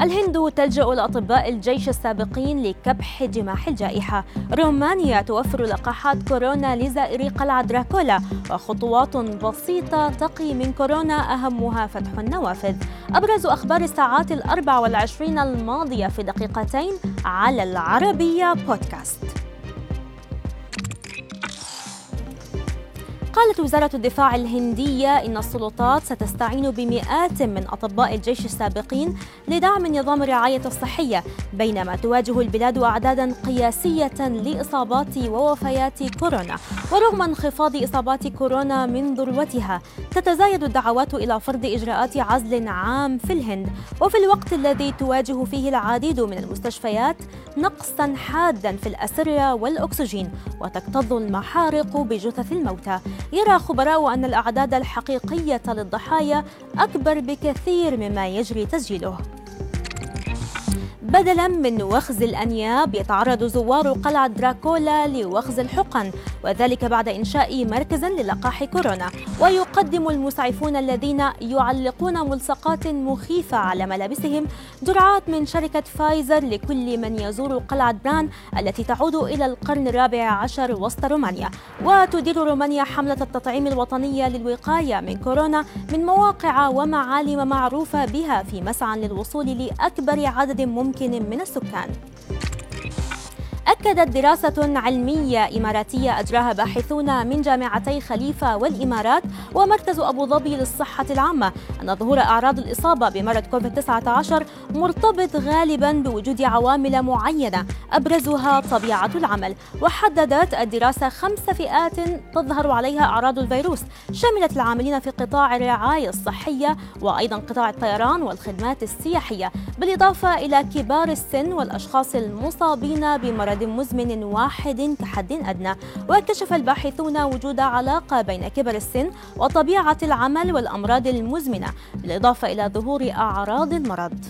الهند تلجأ لأطباء الجيش السابقين لكبح جماح الجائحة. رومانيا توفر لقاحات كورونا لزائري قلعة دراكولا وخطوات بسيطة تقي من كورونا أهمها فتح النوافذ. أبرز أخبار الساعات الأربع والعشرين الماضية في دقيقتين على العربية بودكاست. قالت وزارة الدفاع الهندية إن السلطات ستستعين بمئات من أطباء الجيش السابقين لدعم نظام الرعاية الصحية بينما تواجه البلاد أعدادا قياسية لإصابات ووفيات كورونا. ورغم انخفاض إصابات كورونا من ذروتها تتزايد الدعوات إلى فرض إجراءات عزل عام في الهند. وفي الوقت الذي تواجه فيه العديد من المستشفيات نقصا حادا في الأسرة والأكسجين وتكتظ المحارق بجثث الموتى. يرى خبراء أن الأعداد الحقيقية للضحايا أكبر بكثير مما يجري تسجيله. بدلا من وخز الأنياب يتعرض زوار قلعة دراكولا لوخز الحقن وذلك بعد إنشاء مركز للقاح كورونا. ويقدم المسعفون الذين يعلقون ملصقات مخيفة على ملابسهم جرعات من شركة فايزر لكل من يزور قلعة بران التي تعود إلى القرن الرابع عشر وسط رومانيا. وتدير رومانيا حملة التطعيم الوطنية للوقاية من كورونا من مواقع ومعالم معروفة بها في مسعى للوصول لأكبر عدد ممكن من السكان. أكدت دراسة علمية إماراتية أجراها باحثون من جامعتي خليفة والإمارات ومركز أبو ظبي للصحة العامة أن ظهور أعراض الإصابة بمرض كوفيد 19 مرتبط غالبا بوجود عوامل معينة أبرزها طبيعة العمل وحددت الدراسة خمس فئات تظهر عليها أعراض الفيروس شملت العاملين في قطاع الرعاية الصحية وأيضا قطاع الطيران والخدمات السياحية بالإضافة إلى كبار السن والأشخاص المصابين بمرض مزمن واحد كحد أدنى. وكشف الباحثون وجود علاقة بين كبر السن وطبيعة العمل والأمراض المزمنة بالإضافة إلى ظهور أعراض المرض.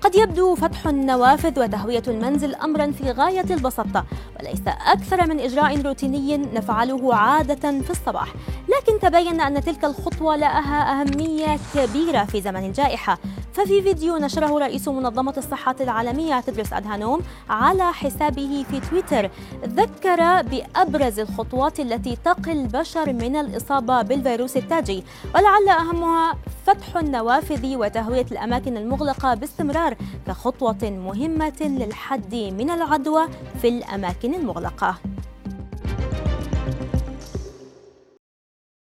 قد يبدو فتح النوافذ وتهوية المنزل أمرا في غاية البساطة وليس أكثر من إجراء روتيني نفعله عادة في الصباح. لكن تبين أن تلك الخطوة لها أهمية كبيرة في زمن الجائحة. ففي فيديو نشره رئيس منظمة الصحة العالمية تدرس أدهانوم على حسابه في تويتر ذكر بأبرز الخطوات التي تقي البشر من الإصابة بالفيروس التاجي ولعل أهمها فتح النوافذ وتهوية الأماكن المغلقة باستمرار كخطوة مهمة للحد من العدوى في الأماكن المغلقة.